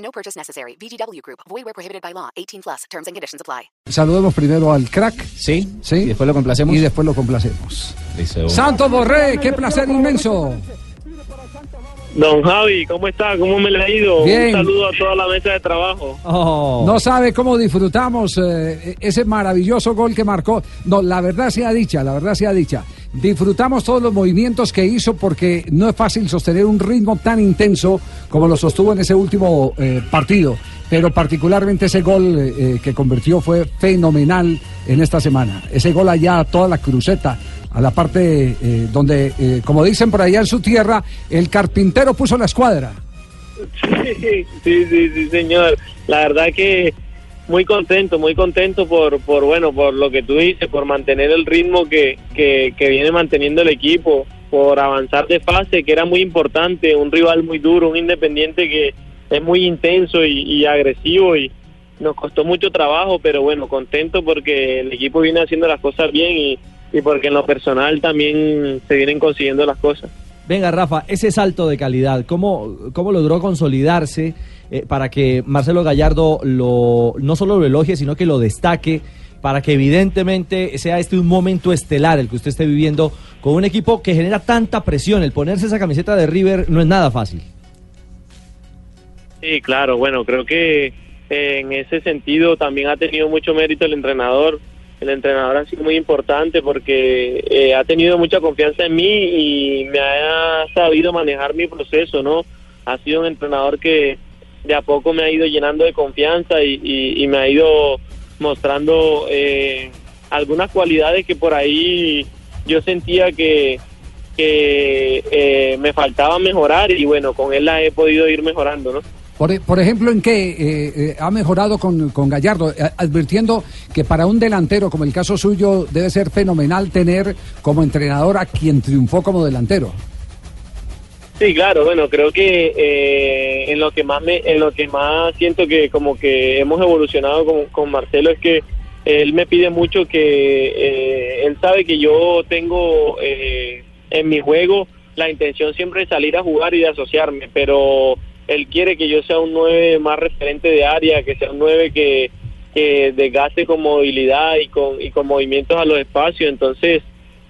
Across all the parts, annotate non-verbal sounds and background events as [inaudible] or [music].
No purchase necessary. VGW Group. Void where prohibited by law. 18 plus. Terms and conditions apply. Saludemos primero al crack. Sí, Sí. Y después lo complacemos. Y después lo complacemos. Dice, oh, Santo Borré, qué placer inmenso. Don Javi, ¿cómo está? ¿Cómo me le ha ido? Bien. Un saludo a toda la mesa de trabajo. oh. No sabe cómo disfrutamos eh, ese maravilloso gol que marcó. No, la verdad sea dicha, la verdad sea dicha. Disfrutamos todos los movimientos que hizo porque no es fácil sostener un ritmo tan intenso como lo sostuvo en ese último eh, partido. Pero particularmente ese gol eh, que convirtió fue fenomenal en esta semana. Ese gol allá a toda la cruceta, a la parte eh, donde, eh, como dicen por allá en su tierra, el carpintero puso la escuadra. [laughs] Sí, sí, sí, señor. La verdad que muy contento, muy contento por, por bueno, por lo que tú dices, por mantener el ritmo que, que, que viene manteniendo el equipo, por avanzar de fase, que era muy importante, un rival muy duro, un independiente que es muy intenso y, y agresivo y nos costó mucho trabajo, pero bueno, contento porque el equipo viene haciendo las cosas bien y, y porque en lo personal también se vienen consiguiendo las cosas. Venga, Rafa, ese salto de calidad, ¿cómo, cómo logró consolidarse eh, para que Marcelo Gallardo lo, no solo lo elogie, sino que lo destaque, para que evidentemente sea este un momento estelar el que usted esté viviendo con un equipo que genera tanta presión? El ponerse esa camiseta de River no es nada fácil. Sí, claro, bueno, creo que en ese sentido también ha tenido mucho mérito el entrenador. El entrenador ha sido muy importante porque eh, ha tenido mucha confianza en mí y me ha sabido manejar mi proceso, ¿no? Ha sido un entrenador que de a poco me ha ido llenando de confianza y, y- y me ha ido mostrando eh, algunas cualidades que por ahí yo sentía que, que eh, me faltaba mejorar y bueno, con él las he podido ir mejorando, ¿no? Por, e- por ejemplo, ¿en qué eh, eh, ha mejorado con, con Gallardo? Eh, advirtiendo que para un delantero, como el caso suyo, debe ser fenomenal tener como entrenador a quien triunfó como delantero. Sí, claro, bueno, creo que eh, en lo que más me, en lo que más siento que como que hemos evolucionado con, con Marcelo es que él me pide mucho que eh, él sabe que yo tengo eh, en mi juego la intención siempre de salir a jugar y de asociarme, pero él quiere que yo sea un 9 más referente de área, que sea un 9 que, que desgaste con movilidad y con, y con movimientos a los espacios, entonces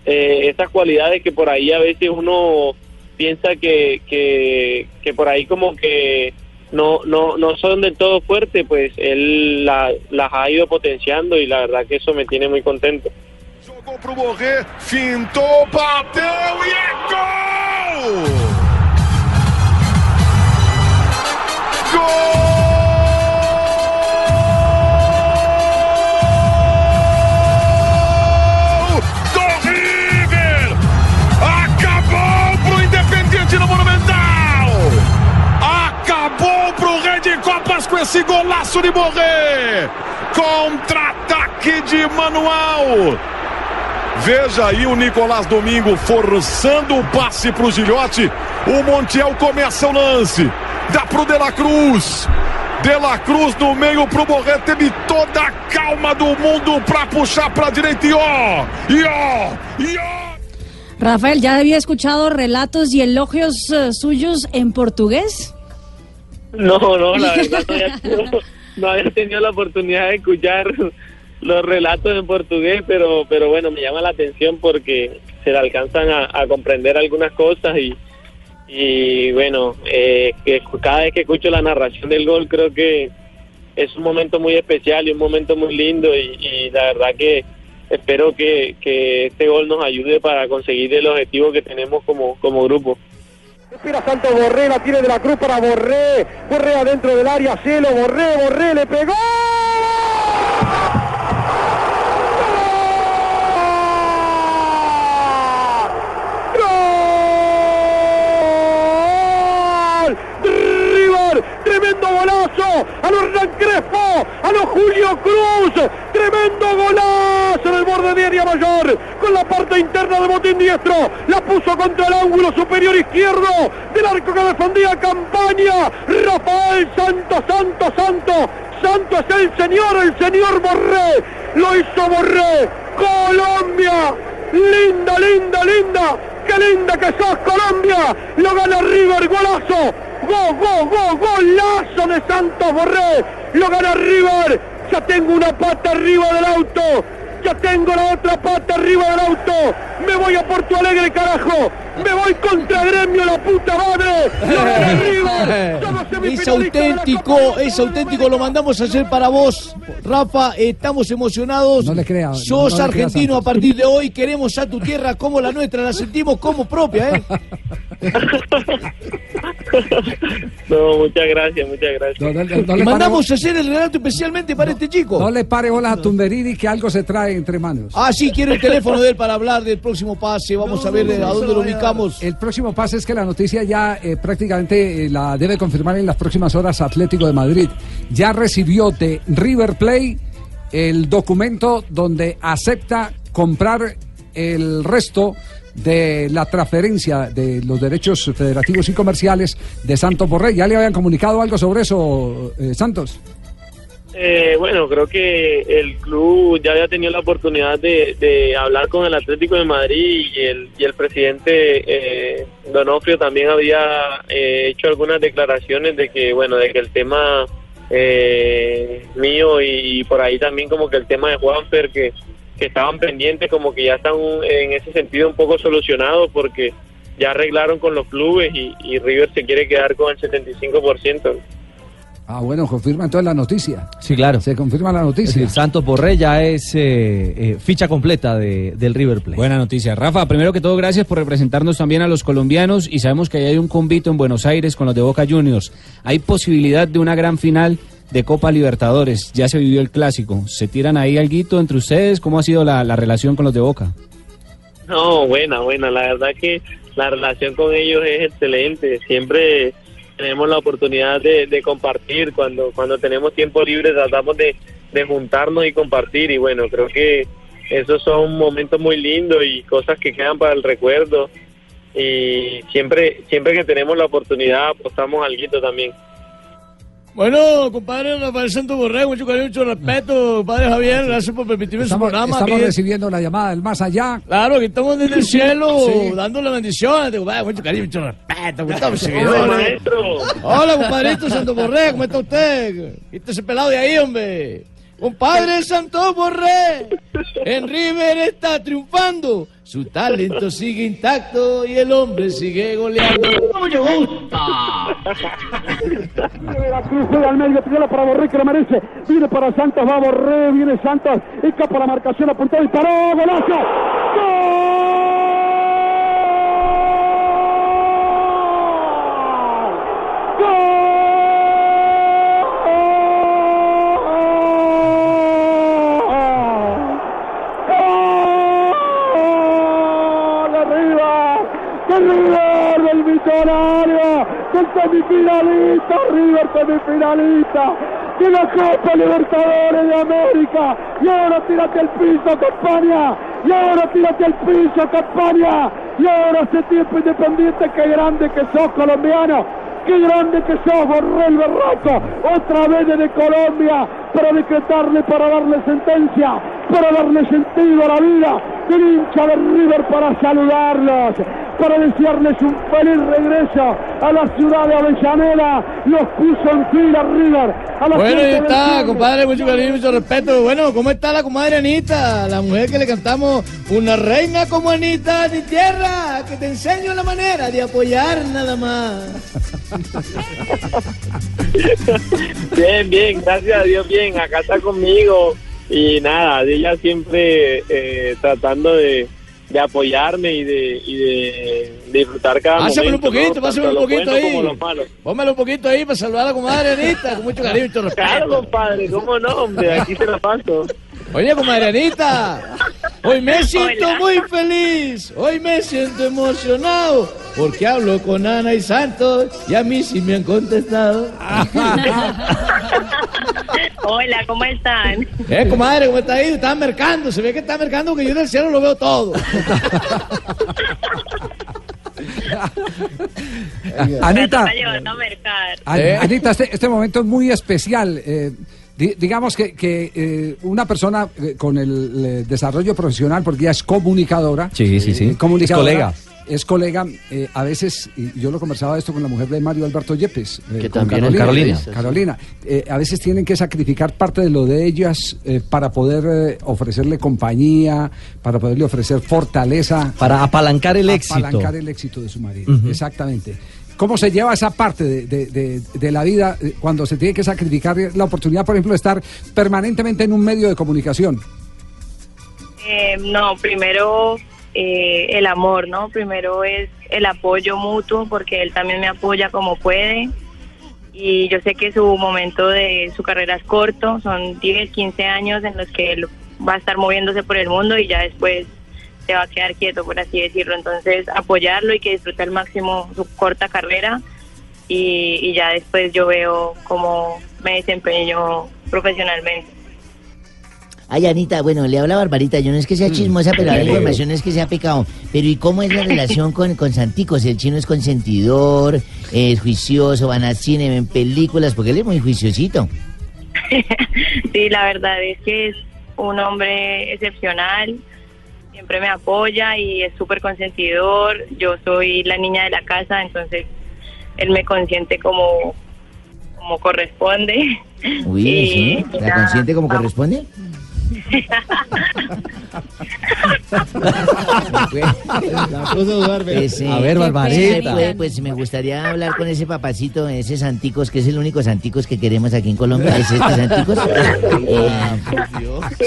eh, esas cualidades que por ahí a veces uno piensa que, que, por ahí como que no, no, no son del todo fuertes, pues él la- las ha ido potenciando y la verdad que eso me tiene muy contento. Jogou pro Borré, fintou, bateu golaço de Borré! Contra-ataque de Manuel! Veja aí o Nicolás Domingo forçando o passe pro Gilhote. O Montiel começa o lance. Dá pro De La Cruz. De La Cruz no meio pro Borré. Teve toda a calma do mundo pra puxar pra direita. E ó, e ó, e ó. Rafael, ¿ya había escuchado relatos y elogios eh, suyos en portugués? No, no, la verdad no [laughs] no había tenido la oportunidad de escuchar los relatos en portugués, pero, pero bueno, me llama la atención porque se le alcanzan a, comprender algunas cosas y, y bueno, eh, que cada vez que escucho la narración del gol creo que es un momento muy especial y un momento muy lindo y, y la verdad que espero que, que este gol nos ayude para conseguir el objetivo que tenemos como, como grupo. Espera Santo Borré, la tiene de la cruz para Borré. Borré adentro del área, cielo, Borré, Borré, le pegó. ¡Gol! River, tremendo golazo. golazo, a los Hernán Crespo, a los Julio Cruz, tremendo golazo en el borde de área mayor, con la parte interna de botín diestro, la puso contra el ángulo superior izquierdo del arco que defendía campaña, Rafael Santos, Santos, Santos, Santos es el señor, el señor Borré, lo hizo Borré, Colombia, linda, linda, linda, qué linda que sos Colombia, lo gana River, golazo, gol, gol, gol, golazo de Santos Borré, lo gana River, ya tengo una pata arriba del auto, ya tengo la otra pata arriba del auto, me voy a Porto Alegre carajo, me voy contra Gremio la puta madre, lo gana [laughs] River, somos Es auténtico, es auténtico, lo mandamos a hacer para vos, Rafa, estamos emocionados. No le crea, Sos no argentino a partir de hoy, queremos a tu tierra como la nuestra, la sentimos como propia, ¿eh? [laughs] No, muchas gracias, muchas gracias. No, no- no- no Y le mandamos pare- a hacer el relato especialmente para este chico. no le pare bolas a Tumberini que algo se trae entre manos. Ah, sí, quiero el teléfono de él para hablar del próximo pase. Vamos a ver a dónde lo ubicamos. El próximo pase es que la noticia ya eh, prácticamente eh, la debe confirmar en las próximas horas Atlético de Madrid. Ya recibió de River Play el documento donde acepta comprar el resto de la transferencia de los derechos federativos y comerciales de Santos Borré. ¿Ya le habían comunicado algo sobre eso, eh, Santos? Eh, bueno, creo que el club ya había tenido la oportunidad de, hablar con el Atlético de Madrid y el, y el presidente eh, Donofrio también había eh, hecho algunas declaraciones de que, bueno, de que el tema eh, mío y, por ahí también como que el tema de Juanfer que, que estaban pendientes como que ya están en ese sentido un poco solucionados porque ya arreglaron con los clubes y, y River se quiere quedar con el 75%. Ah, bueno, confirma entonces la noticia. Sí, claro. Se confirma la noticia. decir, Santos Borré ya es eh, eh, ficha completa de- del River Plate. Buena noticia. Rafa, primero que todo, gracias por representarnos también a los colombianos y sabemos que ahí hay un convito en Buenos Aires con los de Boca Juniors. Hay posibilidad de una gran final de Copa Libertadores. Ya se vivió el clásico. ¿Se tiran ahí alguito entre ustedes? ¿Cómo ha sido la, la relación con los de Boca? No, buena, buena. La verdad que la relación con ellos es excelente. Siempre tenemos la oportunidad de, de compartir. Cuando, cuando tenemos tiempo libre tratamos de, de juntarnos y compartir. Y bueno, creo que esos son momentos muy lindos y cosas que quedan para el recuerdo. Y siempre, siempre que tenemos la oportunidad apostamos algo también. Bueno, compadre Rafael Santos Borrego, mucho cariño, mucho respeto. Compadre Javier, gracias por permitirme su Estamos, programa. estamos aquí. recibiendo la llamada del más allá. Claro, aquí estamos desde el cielo, Sí. dándole bendiciones. Compadre, mucho cariño, mucho respeto. ¿cómo estamos, Hola, maestro. Hola, compadrito Santos Borré, ¿cómo está usted? Quítese ese pelado de ahí, hombre. Compadre Santos Borré, en River está triunfando. Su talento sigue intacto y el hombre sigue goleando. ¡Mucho gusto! Veracruz juega al medio, tira para Borré que lo merece. Viene para Santos, va Borré, viene Santos, escapa la marcación, apuntó y paró, golazo. ¡Gol! Semifinalista! ¡River semifinalista! ¡De la Copa Libertadores de América! ¡Y ahora tírate al piso, Campaña! ¡Y ahora tírate al piso, Campaña! ¡Y ahora ese tiempo independiente! ¡Qué grande que sos, colombiano! ¡Qué grande que sos, Borrell Berraco! Otra vez desde Colombia para decretarle, para darle sentencia, para darle sentido a la vida del hincha de River para saludarlos, para desearles un feliz regreso a la ciudad de Avellaneda. Los puso en fila River. A la Bueno, ahí está, compadre, mucho cariño, mucho respeto. Bueno, ¿cómo está la comadre Anita? La mujer que le cantamos, una reina como Anita de tierra, que te enseño la manera de apoyar nada más. [laughs] Bien, bien, gracias a Dios, bien. Acá está conmigo y nada, ella siempre eh, tratando de, de apoyarme y de, y de disfrutar cada Pásamelo un momento. poquito, ¿no? pásamelo un poquito bueno ahí. como lo malo. Póngalo un poquito ahí para saludar a la comadre Anita, con mucho cariño, mucho respeto. Claro, compadre, ¿cómo no, hombre? Aquí te la paso. Oye, comadre Anita, Hoy me siento Hola. muy feliz, hoy me siento emocionado, porque hablo con Ana y Santos y a mí sí me han contestado. [laughs] Hola, ¿cómo están? Eh, comadre, ¿cómo está ahí? Está mercando, se ve que está mercando porque yo en el cielo lo veo todo. Anita, ¿Eh? Anita, este, este momento es muy especial. eh, digamos que, que, eh, una persona eh, con el eh, desarrollo profesional, porque ya es comunicadora. Sí, sí, sí. eh, comunicadora, Es colega. Es colega, eh, a veces, y yo lo conversaba esto con la mujer de Mario Alberto Yepes, eh, Que con también es Carolina. Carolina. Carolina, eh, a veces tienen que sacrificar parte de lo de ellas eh, para poder eh, ofrecerle compañía, para poderle ofrecer fortaleza. Para apalancar el éxito. Apalancar el éxito de su marido, exactamente. ¿Cómo se lleva esa parte de, de- la vida cuando se tiene que sacrificar la oportunidad, por ejemplo, de estar permanentemente en un medio de comunicación? Eh, no, primero eh, el amor, ¿no? Primero es el apoyo mutuo, porque él también me apoya como puede. Y yo sé que su momento de su carrera es corto, son 10, 15 años en los que él va a estar moviéndose por el mundo y ya después se va a quedar quieto, por así decirlo. Entonces, apoyarlo y que disfrute al máximo su corta carrera y, y ya después yo veo cómo me desempeño profesionalmente. Ay, Anita, bueno, le habla Barbarita. Yo no es que sea chismosa, pero la información es que sea pecado. Pero ¿y cómo es la relación [laughs] con, con Santicos? El chino es consentidor, es juicioso, van al cine, ven películas, porque él es muy juiciosito. [laughs] Sí, la verdad es que es un hombre excepcional, siempre me apoya y es súper consentidor. Yo soy la niña de la casa, entonces él me consiente como, como corresponde. Uy, [laughs] Y ¿sí? ¿La nada, consiente como vamos. corresponde? Pues, eh, A ver, ¿qué Barbarita. puede? Pues me gustaría hablar con ese papacito, ese Santicos, que es el único Santicos que queremos aquí en Colombia. ¿Es este Santicos? [laughs] Eh,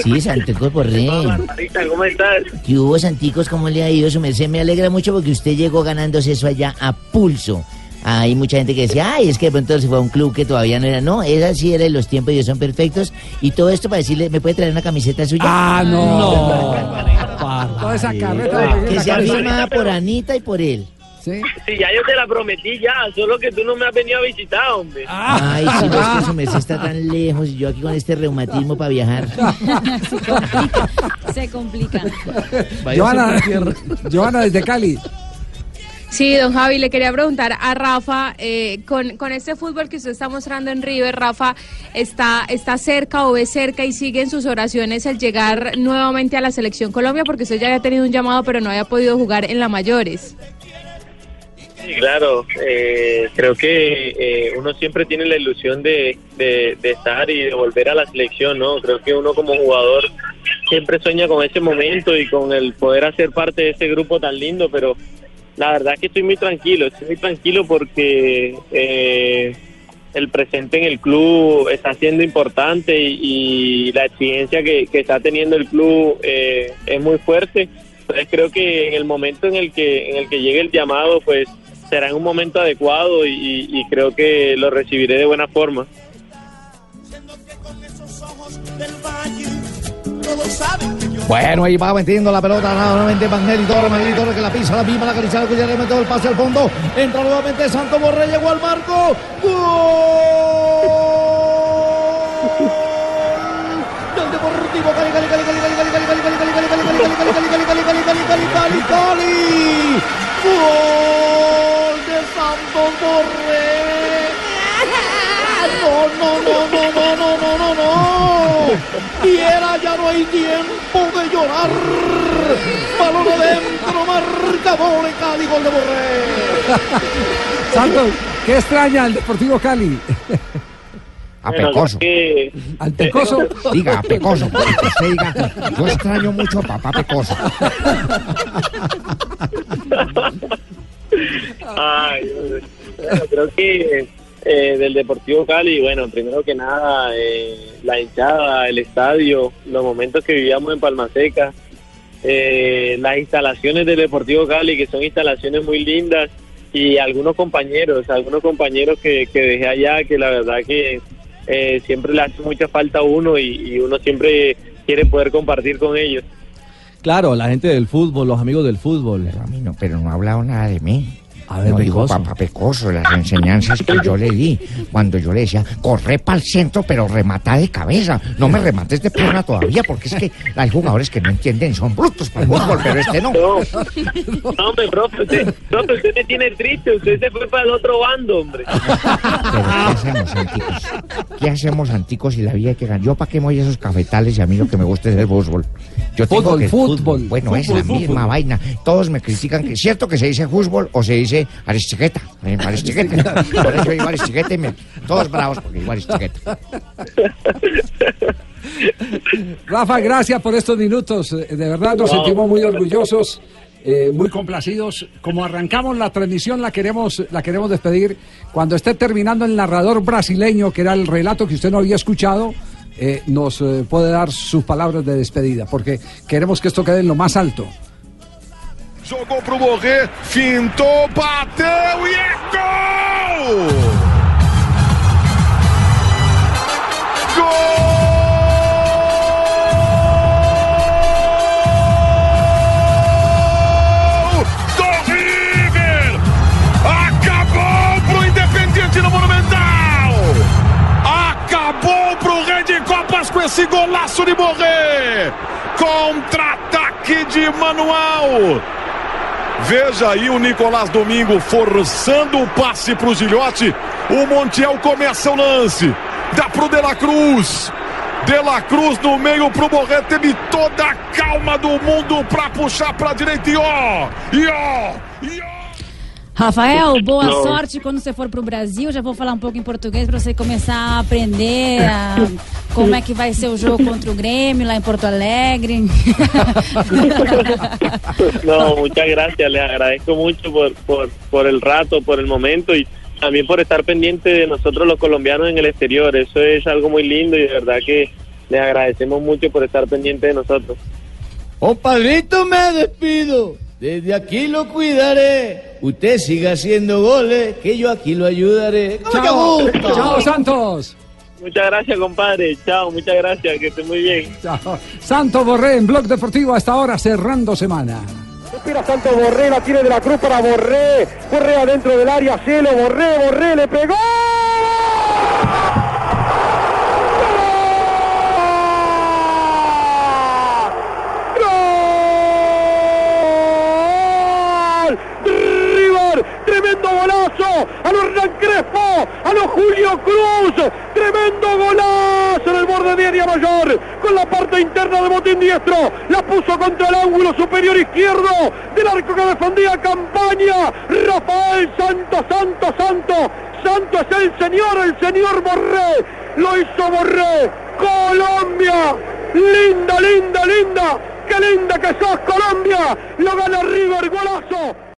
sí, Santicos Borré. ¿cómo estás? ¿Qué hubo, Santicos? ¿Cómo le ha ido su merced? Me alegra mucho porque usted llegó ganándose eso allá a pulso. Hay mucha gente que decía, ay, es que de pronto se fue a un club que todavía no era. No, esa sí era y los tiempos y ellos son perfectos. Y todo esto para decirle, ¿me puede traer una camiseta suya? Ah, no. Toda esa carreta. Que sea firmada por Anita y por él. ¿Sí? Sí, ya yo te la prometí ya, solo que tú no me has venido a visitar, hombre. Ay, sí, pero es que su [laughs] merced está tan lejos y yo aquí con este reumatismo para viajar. [laughs] Se complica. Joana, Joana, desde Cali. Sí, don Javi, le quería preguntar a Rafa, eh, con, con este fútbol que usted está mostrando en River, Rafa, ¿está, ¿está cerca o ve cerca y sigue en sus oraciones el llegar nuevamente a la Selección Colombia? Porque usted ya había tenido un llamado, pero no había podido jugar en la mayores. Sí, claro. eh, creo que eh, uno siempre tiene la ilusión de, de, de estar y de volver a la selección, ¿no? Creo que uno como jugador siempre sueña con ese momento y con el poder hacer parte de ese grupo tan lindo, pero la verdad es que estoy muy tranquilo, estoy muy tranquilo porque eh, el presente en el club está siendo importante y, la exigencia que, que está teniendo el club eh, es muy fuerte. Entonces creo que en el momento en el que en el que llegue el llamado, pues será en un momento adecuado y, creo que lo recibiré de buena forma. Bueno, ahí va metiendo la pelota nuevamente Magnelli Torres, Magnelli Torres que la pisa, la misma, la acaricia, la cuya, le mete el pase al fondo. Entra nuevamente Santo Borré, llegó al marco. ¡Gol! Del Deportivo Cali, Cali, Cali, Cali, Cali, Cali, Cali, Cali, Cali, Cali, Cali, Cali, Cali, Cali, Cali, Cali, Cali. Gol de Borré. No, no, no, no, no, no, no, no, no. Y era ya no hay tiempo de llorar. Balón adentro, marcador de Cali, gol de Borré. Santos, ¿qué extraña el Deportivo Cali? A Bueno, Pecoso. que- ¿Al Pecoso? Diga, a Pecoso. usted diga, yo extraño mucho a papá Pecoso. Ay, creo que eh, del Deportivo Cali, bueno, primero que nada, eh, la hinchada, el estadio, los momentos que vivíamos en Palma Seca, eh, las instalaciones del Deportivo Cali, que son instalaciones muy lindas, y algunos compañeros, algunos compañeros que, que dejé allá, que la verdad que eh, siempre le hace mucha falta a uno y, y uno siempre quiere poder compartir con ellos. Claro, la gente del fútbol, los amigos del fútbol. Pero a mí no, pero no ha hablado nada de mí. A ver, no dijo Pecoso. papá Pecoso, las enseñanzas que yo le di cuando yo le decía, corre para el centro, pero remata de cabeza. No me remates de pierna todavía, porque es que hay jugadores que no entienden, son brutos para el fútbol, pero este no. No, no hombre, profe, usted, profe, usted me tiene triste, usted se fue para el otro bando, hombre. Pero ¿qué hacemos, Anticos? ¿Qué hacemos, Anticos, si la vida hay que ganar? Yo para qué me voy a esos cafetales y a mí lo que me gusta es el fútbol. Yo tengo Fútbol, que- fútbol, Bueno, es fútbol, la misma fútbol. vaina. Todos me critican que es cierto que se dice fútbol o se dice aristiqueta. Eh, aristiqueta. [laughs] Por eso iba aristiqueta y me, todos bravos porque aristiqueta. [laughs] Rafa, gracias por estos minutos. Eh, De verdad nos sentimos muy orgullosos, eh, muy complacidos. Como arrancamos la transmisión, la queremos, la queremos despedir. Cuando esté terminando el narrador brasileño, que era el relato que usted no había escuchado, eh, nos eh, puede dar sus palabras de despedida, porque queremos que esto quede en lo más alto. Jogou pro Borré, fintou, bateu e é gol! Gol do River! Acabou pro Independiente no Monumental! Acabou pro Rede Copas com esse golaço de Borré! Contra-ataque de Manuel! Veja aí o Nicolás Domingo forçando o passe pro Gilhote. O Montiel começa o lance. Dá pro De La Cruz. De La Cruz no meio pro Borré. Teve toda a calma do mundo pra puxar pra direita e ó. E ó. Rafael, [laughs] boa Não. sorte quando você for pro Brasil. Já vou falar um pouco em português para você começar a aprender a- como é que vai ser o jogo contra o Grêmio lá em Porto Alegre. [laughs] No, muchas gracias, les agradezco mucho por, por, por el rato, por el momento y también por estar pendiente de nosotros los colombianos en el exterior. Eso es algo muy lindo y de verdad que les agradecemos mucho por estar pendiente de nosotros. Compadrito, me despido. Desde aquí lo cuidaré. Usted siga haciendo goles, que yo aquí lo ayudaré. ¡Con mucho Chao, gusto! chao Santos. Muchas gracias, compadre. Chao, muchas gracias. Que esté muy bien. Chao. Santos Borré en Blog Deportivo hasta ahora cerrando semana. Espera Santos Borré, la tiene de la cruz para Borré. Borré adentro del área, cielo, Borré, Borré, le pegó. ¡Gol! River, tremendo golazo, a los Hernán Crespo, a los Julio Cruz, tremendo golazo en el borde de área con la parte interna de botín diestro, la puso contra el ángulo superior izquierdo del arco que defendía campaña, Rafael Santos, Santos, Santos, Santos es el señor, el señor Borré, lo hizo Borré, Colombia, linda, linda, linda, qué linda que sos Colombia, lo gana River, golazo.